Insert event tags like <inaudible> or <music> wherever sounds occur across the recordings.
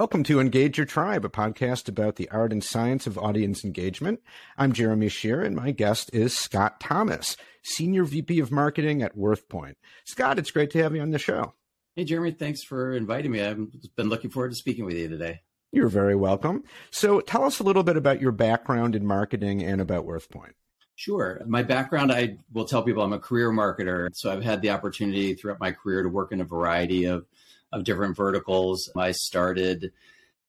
Welcome to Engage Your Tribe, a podcast about the art and science of audience engagement. I'm Jeremy Shere, and my guest is Scott Thomas, Senior VP of Marketing at WorthPoint. Scott, it's great to have you on the show. Hey, Jeremy, thanks for inviting me. I've been looking forward to speaking with you today. You're very welcome. So, tell us a little bit about your background in marketing and about WorthPoint. Sure. My background, I will tell people I'm a career marketer. So, I've had the opportunity throughout my career to work in a variety of of different verticals. I started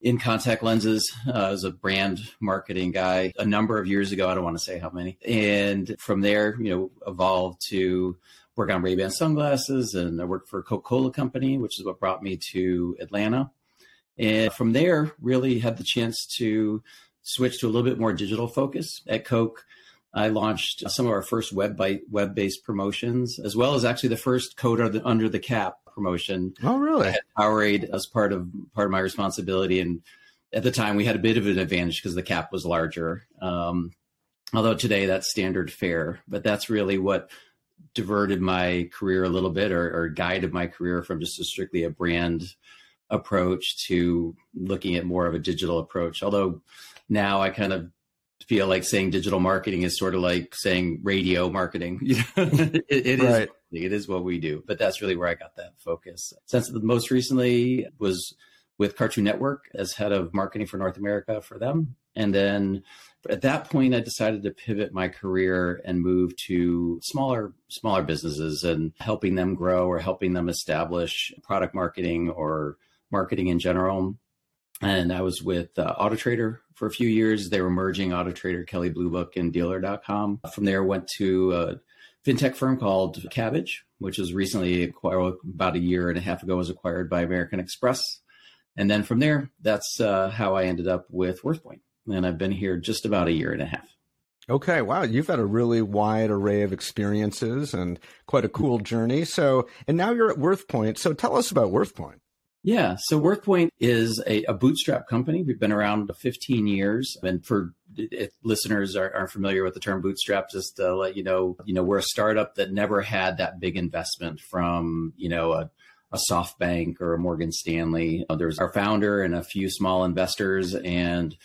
in contact lenses uh, as a brand marketing guy a number of years ago. I don't want to say how many. And from there, you know, evolved to work on Ray-Ban sunglasses and I worked for Coca-Cola company, which is what brought me to Atlanta. And from there, really had the chance to switch to a little bit more digital focus at Coke. I launched some of our first web web-based promotions, as well as actually the first code under the, under the cap promotion. Oh, really? Powerade as part of part of my responsibility, and at the time we had a bit of an advantage because the cap was larger. Um, although today that's standard fare, but that's really what diverted my career a little bit, or, or guided my career from just a strictly a brand approach to looking at more of a digital approach. Although now I kind of feel like saying digital marketing is sort of like saying radio marketing. <laughs> <laughs> it, it right. is it is what we do, but that's really where I got that focus. Since the most recently was with Cartoon Network as head of marketing for North America for them. And then at that point, I decided to pivot my career and move to smaller, smaller businesses and helping them grow or helping them establish product marketing or marketing in general. And I was with uh, AutoTrader for a few years. They were merging AutoTrader, Kelley Blue Book, and Dealer.com. From there, went to uh, fintech firm called Kabbage, which was recently acquired about a year and a half ago, was acquired by American Express. And then from there, that's uh, how I ended up with WorthPoint. And I've been here just about a year and a half. Okay, wow, you've had a really wide array of experiences and quite a cool journey. So, and now you're at WorthPoint. So, tell us about WorthPoint. Yeah. So WorthPoint is a, a, bootstrap company. We've been around 15 years. And for if listeners are, aren't familiar with the term bootstrap, just to let you know, you know, we're a startup that never had that big investment from, you know, a, a SoftBank or a Morgan Stanley. There's our founder and a few small investors and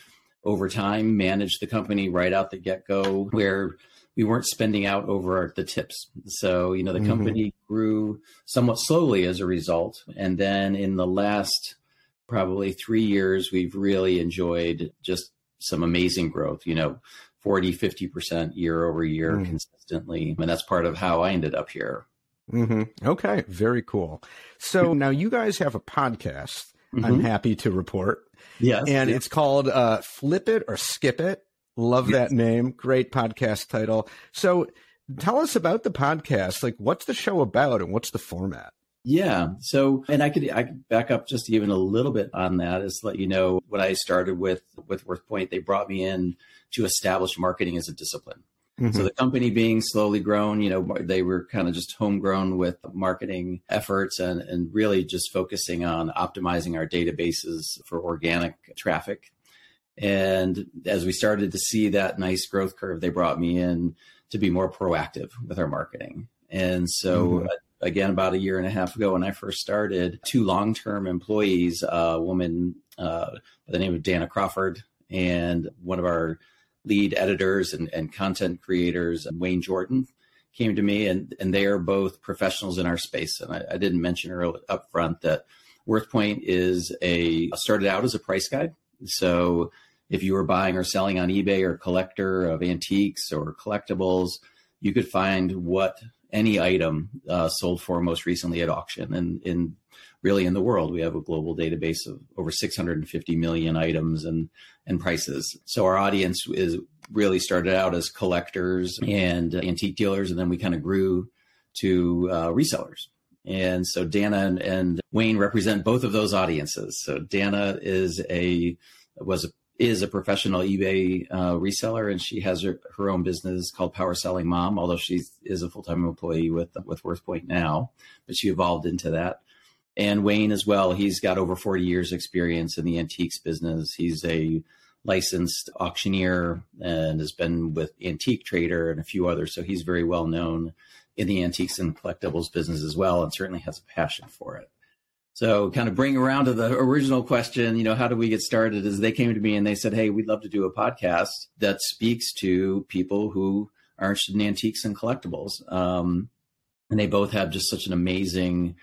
over time managed the company right out the get go where we weren't spending out over the tips. So, you know, the mm-hmm. company grew somewhat slowly as a result. And then in the last probably three years, we've really enjoyed just some amazing growth, you know, 40, 50% year over year mm-hmm. consistently. And that's part of how I ended up here. Mm-hmm. Okay, very cool. So now you guys have a podcast. I'm mm-hmm. happy to report. Yes. And it's called uh, Flip It or Skip It. Love that name. Great podcast title. So tell us about the podcast. Like, what's the show about and what's the format? Yeah. So, and I could I could back up just even a little bit on that is let you know when I started with with WorthPoint, they brought me in to establish marketing as a discipline. Mm-hmm. So the company being slowly grown, you know, they were kind of just homegrown with marketing efforts and and really just focusing on optimizing our databases for organic traffic and as we started to see that nice growth curve, they brought me in to be more proactive with our marketing. And so, mm-hmm. Again, about a year and a half ago, when I first started, two long term employees, a woman uh, by the name of Dana Crawford, and one of our lead editors and, and content creators, Wayne Jordan, came to me, and, and they are both professionals in our space. And I, I didn't mention earlier up front that WorthPoint is a started out as a price guide. So if you were buying or selling on eBay or collector of antiques or collectibles, you could find what any item uh, sold for most recently at auction. And in really in the world, we have a global database of over 650 million items and and prices. So our audience is really started out as collectors and antique dealers, and then we kind of grew to uh, resellers. And so Dana and, and Wayne represent both of those audiences. So Dana is a was a is a professional eBay uh, reseller, and she has her, her, own business called Power Selling Mom. Although she is a full time employee with with WorthPoint now, but she evolved into that. And Wayne as well. He's got over forty years experience in the antiques business. He's a licensed auctioneer and has been with Antique Trader and a few others. So he's very well known in the antiques and collectibles business as well, and certainly has a passion for it. So, kind of bring around to the original question, you know, how do we get started? Is they came to me and they said, Hey, we'd love to do a podcast that speaks to people who are interested in antiques and collectibles. Um, and they both have just such an amazing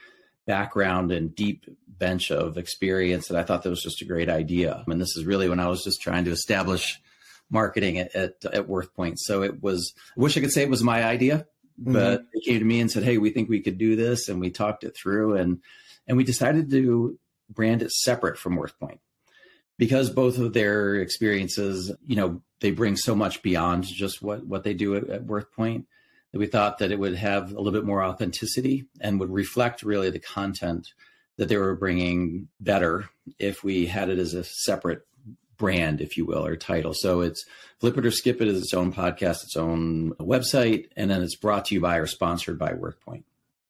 background and deep bench of experience that I thought that was just a great idea. And this is really when I was just trying to establish marketing at, at, at WorthPoint. So it was, I wish I could say it was my idea, but mm-hmm. they came to me and said, Hey, we think we could do this. And we talked it through and and we decided to brand it separate from WorthPoint because both of their experiences, you know, they bring so much beyond just what, what they do at, at WorthPoint that we thought that it would have a little bit more authenticity and would reflect really the content that they were bringing better if we had it as a separate brand, if you will, or title. So it's Flip It or Skip It is its own podcast, its own website, and then it's brought to you by or sponsored by WorthPoint.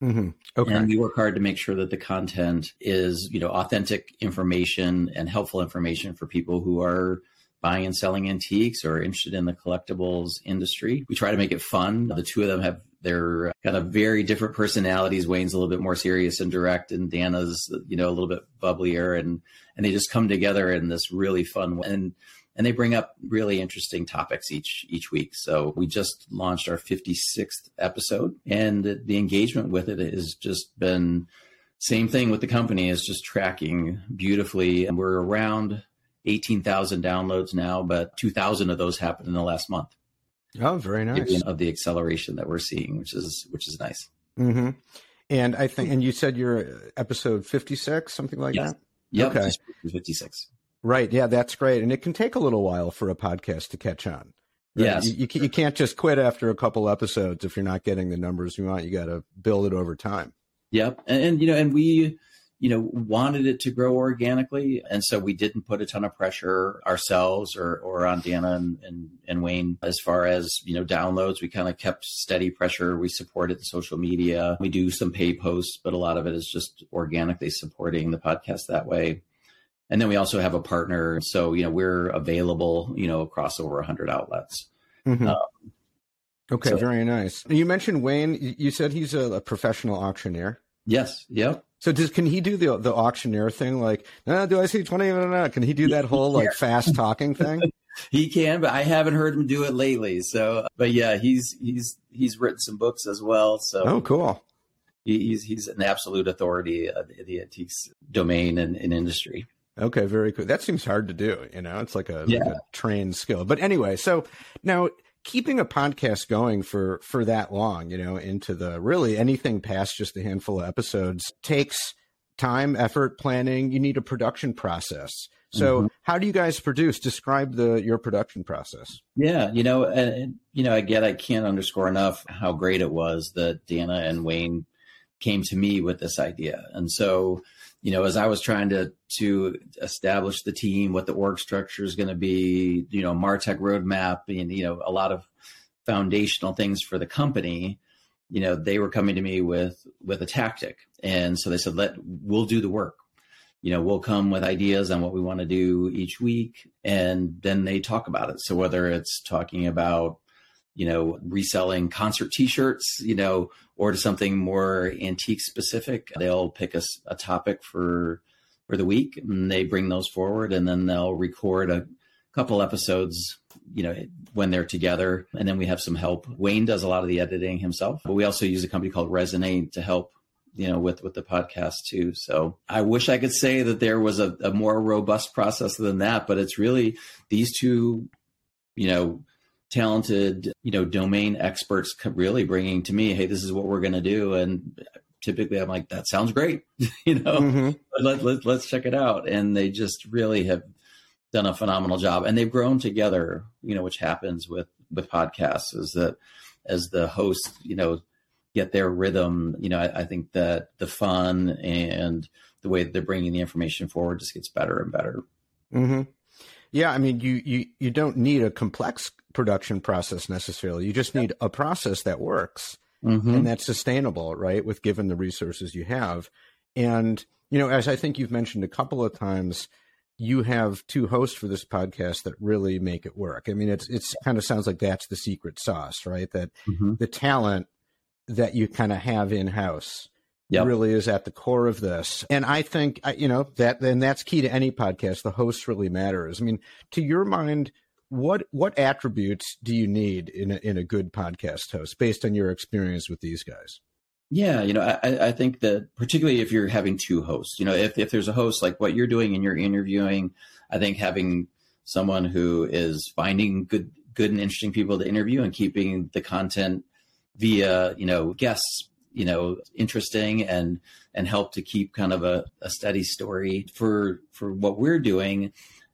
Mm-hmm. Okay. And we work hard to make sure that the content is, you know, authentic information and helpful information for people who are buying and selling antiques or interested in the collectibles industry. We try to make it fun. The two of them have their kind of very different personalities. Wayne's a little bit more serious and direct, and Dana's, you know, a little bit bubblier, and and they just come together in this really fun way. And and they bring up really interesting topics each each week. So we just launched our 56th episode, and the engagement with it has just been same thing with the company is just tracking beautifully, and we're around 18,000 downloads now, but 2,000 of those happened in the last month. Oh, very nice. Of the acceleration that we're seeing, which is which is nice. Mm-hmm. And I think, and you said you're episode 56, something like yes. that. Yep, okay, 56. Right. Yeah, that's great. And it can take a little while for a podcast to catch on. Right? Yes. You, you, you, can't just quit after a couple episodes if you're not getting the numbers you want. You got to build it over time. Yep. And, and, you know, and we, you know, wanted it to grow organically. And so we didn't put a ton of pressure ourselves or, or on Dana and, and, and Wayne as far as, you know, downloads. We kind of kept steady pressure. We supported the social media. We do some pay posts, but a lot of it is just organically supporting the podcast that way. And then we also have a partner. So, you know, we're available, you know, across over 100 outlets. Mm-hmm. Um, okay, so, very nice. You mentioned Wayne. You said he's a, a professional auctioneer. Yes. Yep. So does can he do the the auctioneer thing? Like, no, do I see twenty? No, no. Can he do that whole like fast talking thing? <laughs> he can, but I haven't heard him do it lately. So, but yeah, he's he's he's written some books as well. So, oh, cool. he's he's an absolute authority of the antiques domain and, and industry. Okay, very cool. That seems hard to do. You know, it's like a, yeah. like a trained skill. But anyway, so now keeping a podcast going for for that long, you know, into the really anything past just a handful of episodes takes time, effort, planning. You need a production process. So, mm-hmm. how do you guys produce? Describe the your production process. Yeah, you know, and you know, again, I can't underscore enough how great it was that Dana and Wayne came to me with this idea, and so you know, as I was trying to to establish the team, what the org structure is going to be, you know, Martech roadmap, and you know, a lot of foundational things for the company. You know, they were coming to me with with a tactic, and so they said, "Let we'll do the work." You know, we'll come with ideas on what we want to do each week, and then they talk about it. So whether it's talking about you know, reselling concert t-shirts, you know, or to something more antique specific. They'll pick a, a topic for for the week and they bring those forward and then they'll record a couple episodes, you know, when they're together. And then we have some help. Wayne does a lot of the editing himself, but we also use a company called Resonate to help you know with with the podcast too so i wish i could say that there was a, a more robust process than that but it's really these two you know talented, you know, domain experts really bringing to me, hey, this is what we're going to do. And typically I'm like, that sounds great, <laughs> you know, mm-hmm. let, let, let's check it out. And they just really have done a phenomenal job and they've grown together, you know, which happens with, with podcasts is that as the hosts, you know, get their rhythm, you know, I, I think that the fun and the way that they're bringing the information forward just gets better and better. Mm-hmm. Yeah, I mean, you you you don't need a complex production process necessarily. You just need a process that works mm-hmm. and that's sustainable, right? With given the resources you have. And, you know, as I think you've mentioned a couple of times, you have two hosts for this podcast that really make it work. I mean, it's it's kind of sounds like that's the secret sauce, right? That mm-hmm. the talent that you kind of have in house yep. really is at the core of this. And I think, you know, that, and that's key to any podcast. The host really matters. I mean, to your mind, what what attributes do you need in a, in a good podcast host based on your experience with these guys? Yeah, you know, I, I think that particularly if you're having two hosts, you know, if, if there's a host like what you're doing and you're interviewing, I think having someone who is finding good good and interesting people to interview and keeping the content via, you know, guests you know interesting and and help to keep kind of a, a steady story for for what we're doing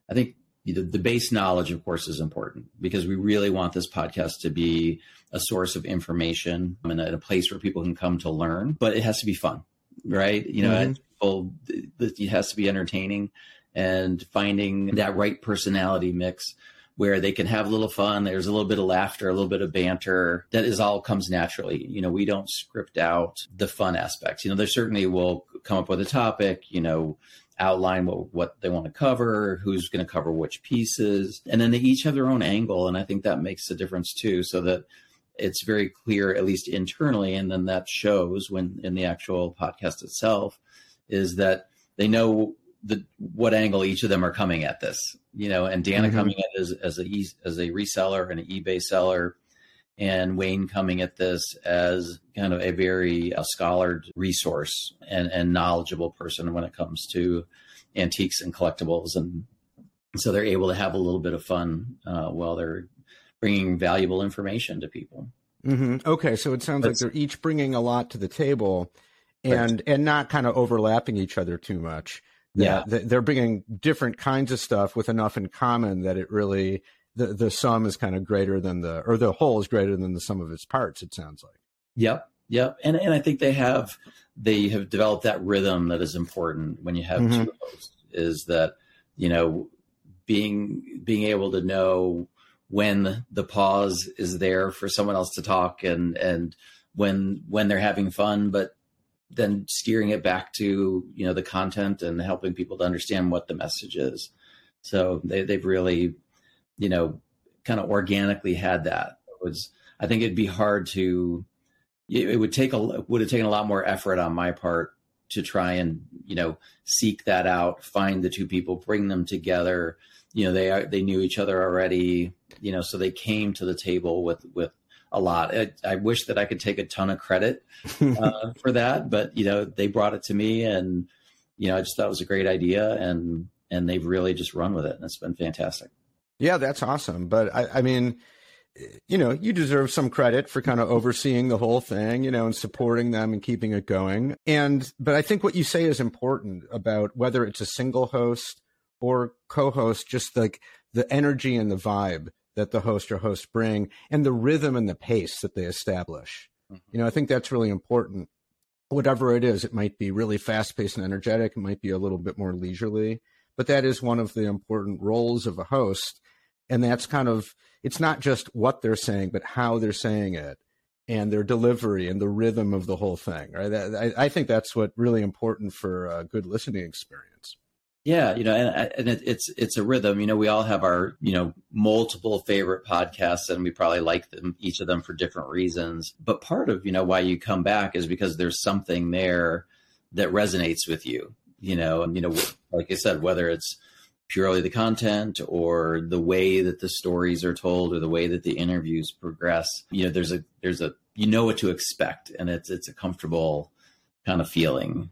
i think the, the base knowledge of course is important because we really want this podcast to be a source of information and a, a place where people can come to learn but it has to be fun right you know mm-hmm. people, it has to be entertaining and finding that right personality mix where they can have a little fun. There's a little bit of laughter, a little bit of banter. That is all comes naturally. You know, we don't script out the fun aspects. You know, there certainly will come up with a topic, you know, outline what, what they want to cover, who's going to cover which pieces. And then they each have their own angle. And I think that makes a difference too, so that it's very clear, at least internally. And then that shows when in the actual podcast itself is that they know the what angle each of them are coming at this. You know, and Dana mm-hmm. coming at as as a as a reseller and an eBay seller, and Wayne coming at this as kind of a very uh, scholared resource and and knowledgeable person when it comes to antiques and collectibles, and so they're able to have a little bit of fun uh, while they're bringing valuable information to people. Mm-hmm. Okay, so it sounds but, like they're each bringing a lot to the table, and right. and not kind of overlapping each other too much yeah they're bringing different kinds of stuff with enough in common that it really the the sum is kind of greater than the or the whole is greater than the sum of its parts it sounds like yep yep and and i think they have they have developed that rhythm that is important when you have mm-hmm. two hosts is that you know being being able to know when the pause is there for someone else to talk and and when when they're having fun but then steering it back to you know the content and helping people to understand what the message is. So they, they've really, you know, kind of organically had that. It was I think it'd be hard to. It would take a would have taken a lot more effort on my part to try and you know seek that out, find the two people, bring them together. You know they are they knew each other already. You know, so they came to the table with with a lot. I, I, wish that I could take a ton of credit <laughs> uh, for that, but you know, they brought it to me, and you know, I just thought it was a great idea, and and they've really just run with it, and it's been fantastic. Yeah, that's awesome. But I, I mean, you know, you deserve some credit for kind of overseeing the whole thing, you know, and supporting them and keeping it going. And but I think what you say is important about whether it's a single host or co-host, just like the energy and the vibe that the host or hosts bring and the rhythm and the pace that they establish. Mm-hmm. You know, I think that's really important. Whatever it is, it might be really fast paced and energetic, it might be a little bit more leisurely, but that is one of the important roles of a host. And that's kind of, it's not just what they're saying, but how they're saying it and their delivery and the rhythm of the whole thing. Right? I, I think that's what really important for a good listening experience. Yeah, you know, and, and it, it's it's a rhythm. You know, we all have our you know multiple favorite podcasts, and we probably like them each of them for different reasons. But part of you know why you come back is because there's something there that resonates with you. You know, and you know, like I said, whether it's purely the content or the way that the stories are told or the way that the interviews progress, you know, there's a there's a you know what to expect, and it's it's a comfortable kind of feeling.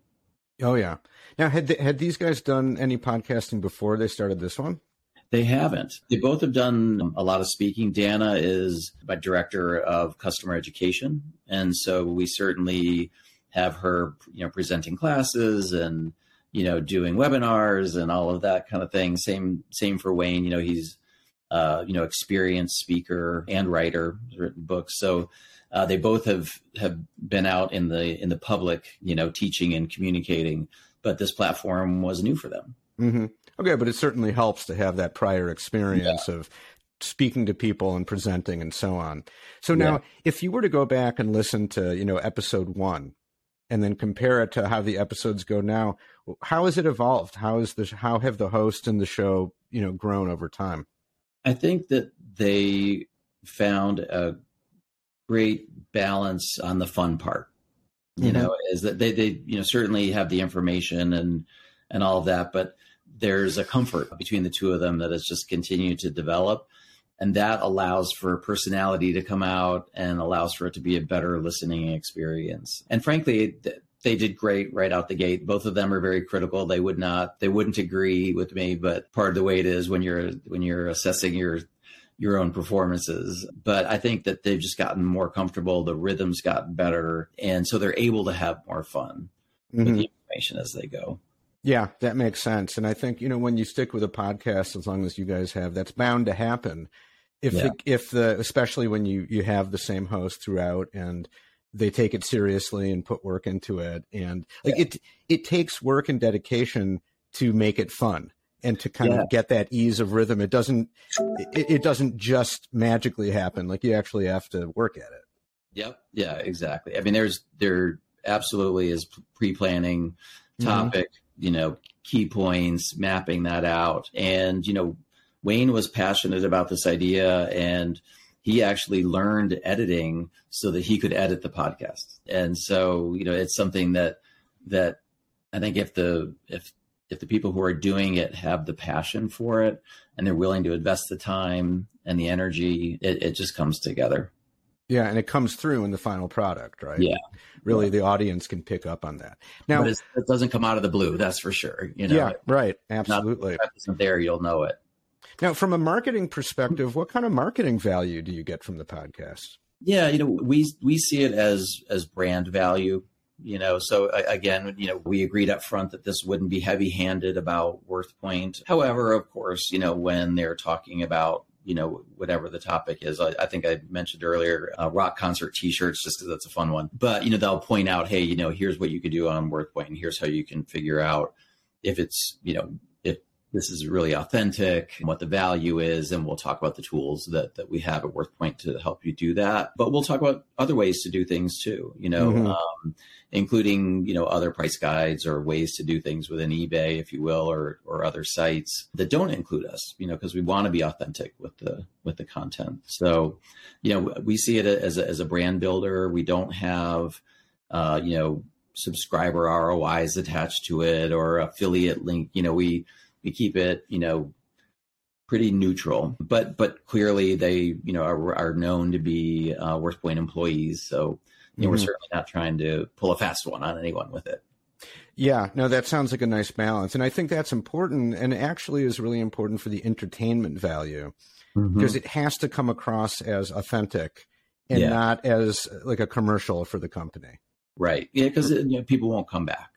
Oh yeah. Now, had had these guys done any podcasting before they started this one? They haven't. They both have done a lot of speaking. Dana is my director of customer education, and so we certainly have her, you know, presenting classes and you know doing webinars and all of that kind of thing. Same same for Wayne. You know, he's uh, you know experienced speaker and writer, written books. So uh, they both have have been out in the in the public, you know, teaching and communicating but this platform was new for them. Mm-hmm. Okay, but it certainly helps to have that prior experience yeah. of speaking to people and presenting and so on. So now, yeah. if you were to go back and listen to you know episode one, and then compare it to how the episodes go now, how has it evolved? How is the how have the host and the show you know grown over time? I think that they found a great balance on the fun part you mm-hmm. know, is that they they you know certainly have the information and and all of that, but there's a comfort between the two of them that has just continued to develop and that allows for personality to come out and allows for it to be a better listening experience and frankly they did great right out the gate both of them are very critical they would not they wouldn't agree with me but part of the way it is when you're when you're assessing your your own performances but i think that they've just gotten more comfortable the rhythms gotten better and so they're able to have more fun mm-hmm. with the information as they go yeah, that makes sense. And I think, you know, when you stick with a podcast, as long as you guys have, that's bound to happen. If, yeah. the, if the, especially when you, you have the same host throughout and they take it seriously and put work into it. And like yeah. it, it takes work and dedication to make it fun and to kind yeah. of get that ease of rhythm. It doesn't, it, it doesn't just magically happen. Like you actually have to work at it. Yep. Yeah, exactly. I mean, there's, there absolutely is pre-planning mm-hmm. topic. Mm-hmm you know, key points, mapping that out. And, you know, Wayne was passionate about this idea and he actually learned editing so that he could edit the podcast. And so, you know, it's something that, that I think if the, if, if the people who are doing it have the passion for it and they're willing to invest the time and the energy, it, it just comes together. Yeah, and it comes through in the final product, right? Yeah. Really, yeah. the audience can pick up on that. Now, it doesn't come out of the blue, that's for sure. You know, yeah, right, absolutely. If isn't there, you'll know it. Now, from a marketing perspective, what kind of marketing value do you get from the podcast? Yeah, you know, we we see it as as brand value. You know, so again, you know, we agreed up front that this wouldn't be heavy handed about WorthPoint. However, of course, you know, when they're talking about you know, whatever the topic is. I, I think I mentioned earlier uh, rock concert T-shirts, just because that's a fun one. But you know, they'll point out, hey, you know, here's what you could do on WorthPoint, and here's how you can figure out if it's, you know, this is really authentic, what the value is, and we'll talk about the tools that that we have at WorthPoint to help you do that. But we'll talk about other ways to do things too. You know. Mm-hmm. Um, including you know other price guides or ways to do things within eBay, if you will, or or other sites that don't include us. You know, because we want to be authentic with the with the content. So, you know, we see it as a, as a brand builder. We don't have, uh, you know, subscriber ROIs attached to it or affiliate link. You know, we we keep it, you know, pretty neutral, but but clearly they you know are, are known to be uh, WorthPoint employees. So you know, mm-hmm. we're certainly not trying to pull a fast one on anyone with it. Yeah, no, that sounds like a nice balance. And I think that's important and actually is really important for the entertainment value mm-hmm. because it has to come across as authentic and yeah. not as like a commercial for the company. Right. Yeah, because you know, people won't come back.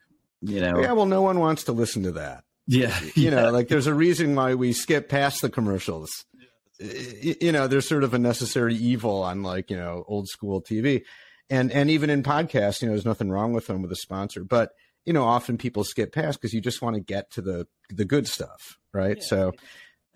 You know. Yeah, well, no one wants to listen to that. Yeah. <laughs> You yeah. know, like there's a reason why we skip past the commercials. You know, there's sort of a necessary evil on like, you know, old school TV and and even in podcasts, you know, there's nothing wrong with them with a sponsor, but you know, often people skip past because you just want to get to the the good stuff, right? Yeah, so,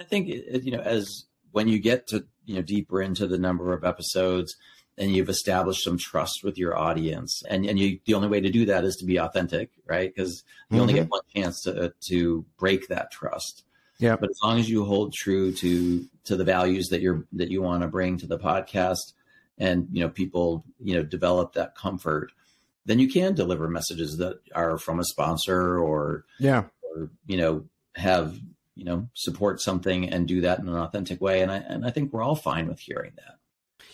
I think uh, you know, as when you get to you know deeper into the number of episodes, and you've established some trust with your audience, and and you the only way to do that is to be authentic, right? Because you mm-hmm. only get one chance to to break that trust. Yeah. But as long as you hold true to to the values that you're that you want to bring to the podcast and you know people you know develop that comfort then you can deliver messages that are from a sponsor or yeah or you know have you know support something and do that in an authentic way and i and i think we're all fine with hearing that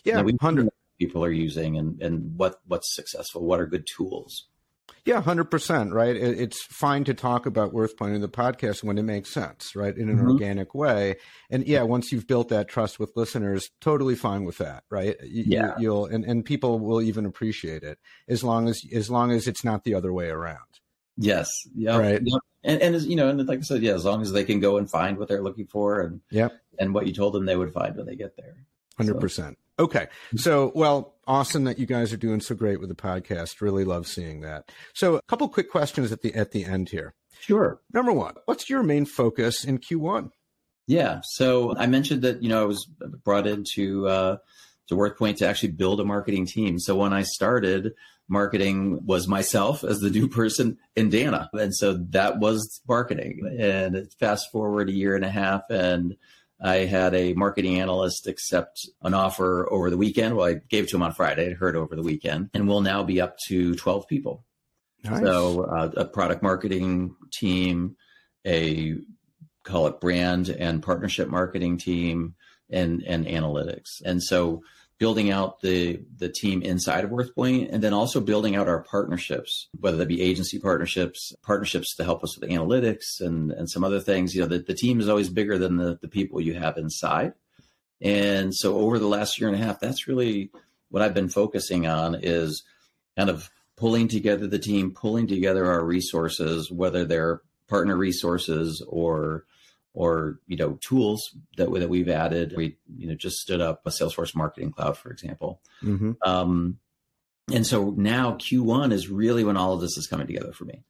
yeah we 100 people are using and and what what's successful what are good tools yeah, hundred percent. Right. It's fine to talk about WorthPoint in the podcast when it makes sense, right, in an mm-hmm. organic way. And yeah, once you've built that trust with listeners, totally fine with that, right? Yeah. You, will and, and people will even appreciate it as long as as long as it's not the other way around. Yes. Yeah. Right. Yep. And and you know, and like I said, yeah, as long as they can go and find what they're looking for, and yeah, and what you told them they would find when they get there. Hundred so. Percent. Okay. So, well, awesome that you guys are doing so great with the podcast. Really love seeing that. So, a couple quick questions at the at the end here. Sure. Number one, what's your main focus in Q1? Yeah. So I mentioned that you know I was brought into uh, to WorthPoint to actually build a marketing team. So when I started, marketing was myself as the new person and Dana, and so that was marketing. And fast forward a year and a half, and I had a marketing analyst accept an offer over the weekend. Well, I gave it to him on Friday. I heard over the weekend, and we'll now be up to 12 people. Nice. So, uh, a product marketing team, a call it brand and partnership marketing team, and and analytics. And so, building out the the team inside of WorthPoint, and then also building out our partnerships, whether that be agency partnerships, partnerships to help us with analytics and and some other things. You know, the, the team is always bigger than the the people you have inside. And so, over the last year and a half, that's really what I've been focusing on is kind of pulling together the team, pulling together our resources, whether they're partner resources or or you know tools that that we've added. We you know just stood up a Salesforce Marketing Cloud, for example. Mm-hmm. Um, and so now Q1 is really when all of this is coming together for me.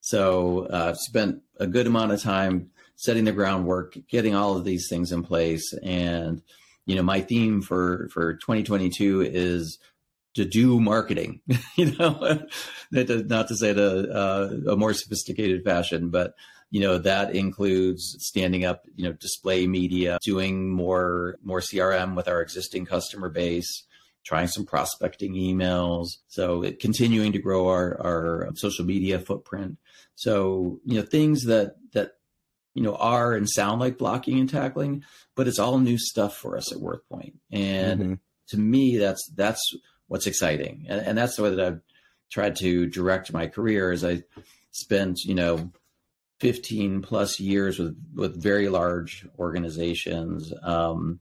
So uh, I've spent a good amount of time setting the groundwork, getting all of these things in place, and you know my theme for for 2022 is to do marketing. <laughs> you know, <laughs> that does, not to say it uh, a more sophisticated fashion, but you know that includes standing up, you know, display media, doing more more CRM with our existing customer base, trying some prospecting emails. So it, continuing to grow our our social media footprint. So you know things that that you know are and sound like blocking and tackling, but it's all new stuff for us at WorthPoint. And mm-hmm. to me, that's that's what's exciting. And, and that's the way that I've tried to direct my career as I spent, you know, 15 plus years with, with very large organizations, um,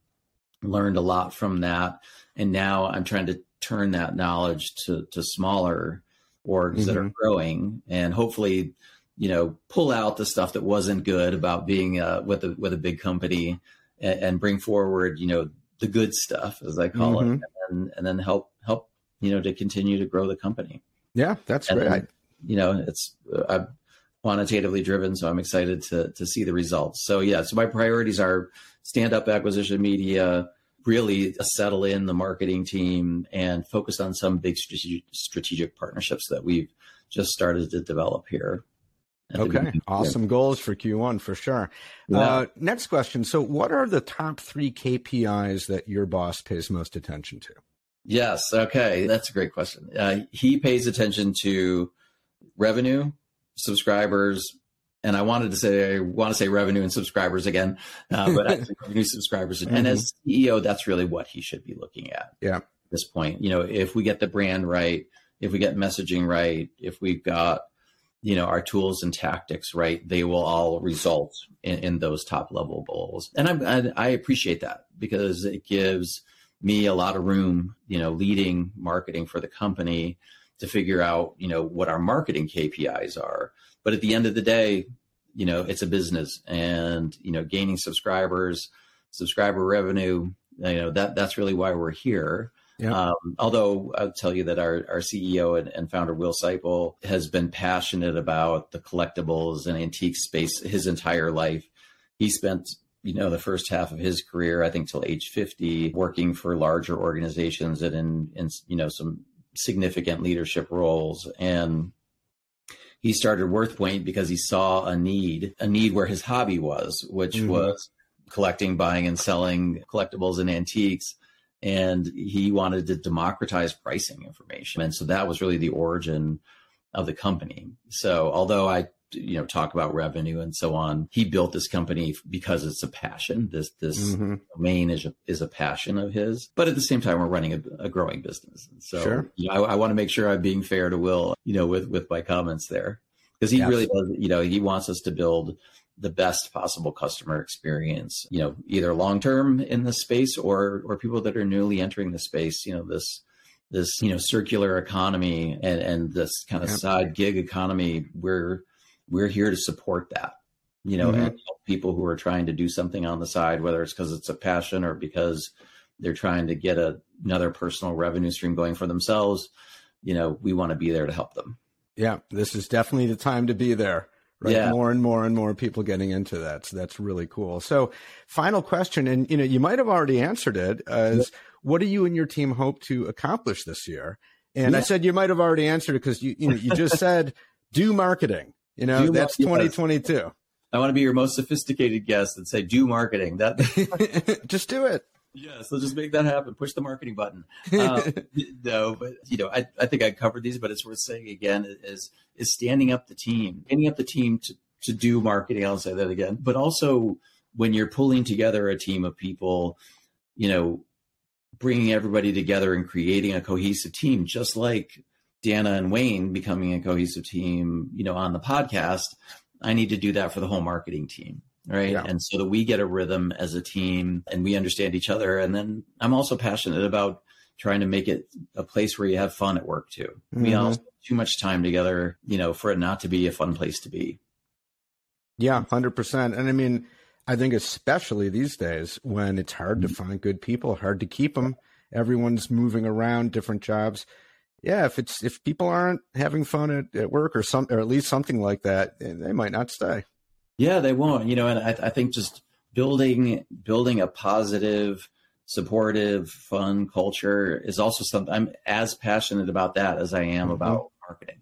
learned a lot from that. And now I'm trying to turn that knowledge to, to smaller orgs mm-hmm. that are mm-hmm. growing and hopefully, you know, pull out the stuff that wasn't good about being uh, with a, with a big company and, and, bring forward, you know, the good stuff as I call mm-hmm. it, and, and then help help you know to continue to grow the company. Yeah, that's and great. Then, you know, it's uh, I'm quantitatively driven, so I'm excited to to see the results. So yeah, so my priorities are stand up acquisition media, really settle in the marketing team, and focus on some big strategic, strategic partnerships that we've just started to develop here. Okay, awesome goals for Q1 for sure. Yeah. Uh, next question. So, what are the top three KPIs that your boss pays most attention to? Yes. Okay. That's a great question. Uh, he pays attention to revenue, subscribers, and I wanted to say I want to say revenue and subscribers again, uh, <laughs> but actually revenue subscribers. Mm-hmm. And as CEO, that's really what he should be looking at. Yeah. At this point, you know, if we get the brand right, if we get messaging right, if we've got you know our tools and tactics right they will all result in, in those top level goals and I, I appreciate that because it gives me a lot of room you know leading marketing for the company to figure out you know what our marketing kpis are but at the end of the day you know it's a business and you know gaining subscribers subscriber revenue you know that that's really why we're here yeah. Um, although I'll tell you that our, our CEO and, and, founder Will Seippel has been passionate about the collectibles and antique space his entire life. He spent, you know, the first half of his career, I think till age 50, working for larger organizations and in, in you know, some significant leadership roles. And he started WorthPoint because he saw a need, a need where his hobby was, which mm-hmm. was collecting, buying, and selling collectibles and antiques and he wanted to democratize pricing information. And so that was really the origin of the company. So although I you know talk about revenue and so on he built this company because it's a passion this this mm-hmm. domain is a, is a passion of his but at the same time we're running a, a growing business so sure. you know, I, I want to make sure i'm being fair to will you know with with my comments there because he really does you know he wants us to build the best possible customer experience, you know, either long term in the space or or people that are newly entering the space, you know, this this, you know, circular economy and, and this kind of yep. side gig economy, we're we're here to support that. You know, mm-hmm. and people who are trying to do something on the side, whether it's because it's a passion or because they're trying to get a, another personal revenue stream going for themselves, you know, we want to be there to help them. Yeah, this is definitely the time to be there right? Yeah. More and more and more people getting into that. So that's really cool. So final question, and you know, you might have already answered it as yeah. what do you and your team hope to accomplish this year? And yeah. I said you might have already answered it because you, you know, you just <laughs> said do marketing. You know, do that's 2022. I want to be your most sophisticated guest and say, do marketing. That <laughs> just do it. Yeah, so just make that happen. Push the marketing button. <laughs> Uh, no, but you know, I, I think I covered these, but it's worth saying again is is standing up the team, standing up the team to to do marketing. I'll say that again, but also when you're pulling together a team of people, you know, bringing everybody together and creating a cohesive team, just like Dana and Wayne becoming a cohesive team, you know, on the podcast. I need to do that for the whole marketing team right yeah. and so that we get a rhythm as a team and we understand each other and then i'm also passionate about trying to make it a place where you have fun at work too mm-hmm. we all too much time together you know for it not to be a fun place to be yeah 100% and i mean i think especially these days when it's hard to mm-hmm. find good people hard to keep them everyone's moving around different jobs yeah if it's if people aren't having fun at, at work or some or at least something like that they might not stay yeah, they won't. You know, and I, I think just building building a positive, supportive, fun culture is also something I'm as passionate about that as I am mm-hmm. about marketing,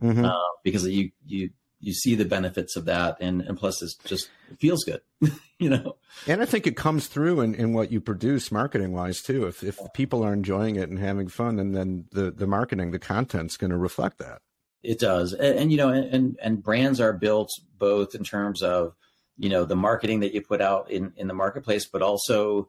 mm-hmm. uh, because you you you see the benefits of that, and and plus it just feels good, <laughs> you know. And I think it comes through in, in what you produce marketing wise too. If if people are enjoying it and having fun, and then the the marketing, the content's going to reflect that. It does, and, and you know, and and brands are built both in terms of you know the marketing that you put out in in the marketplace, but also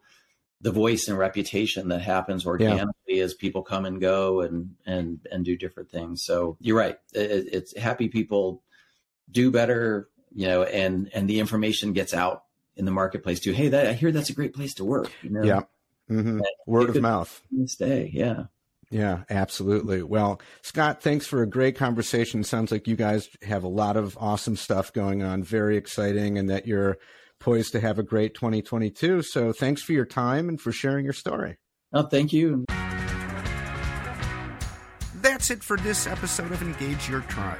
the voice and reputation that happens organically yeah. as people come and go and and and do different things. So you're right. It, it's happy people do better, you know, and and the information gets out in the marketplace too. Hey, that I hear that's a great place to work. You know? Yeah. Mm-hmm. Word of mouth. Stay. Yeah. Yeah, absolutely. Well, Scott, thanks for a great conversation. Sounds like you guys have a lot of awesome stuff going on, very exciting, and that you're poised to have a great 2022. So thanks for your time and for sharing your story. Oh, thank you. That's it for this episode of Engage Your Tribe.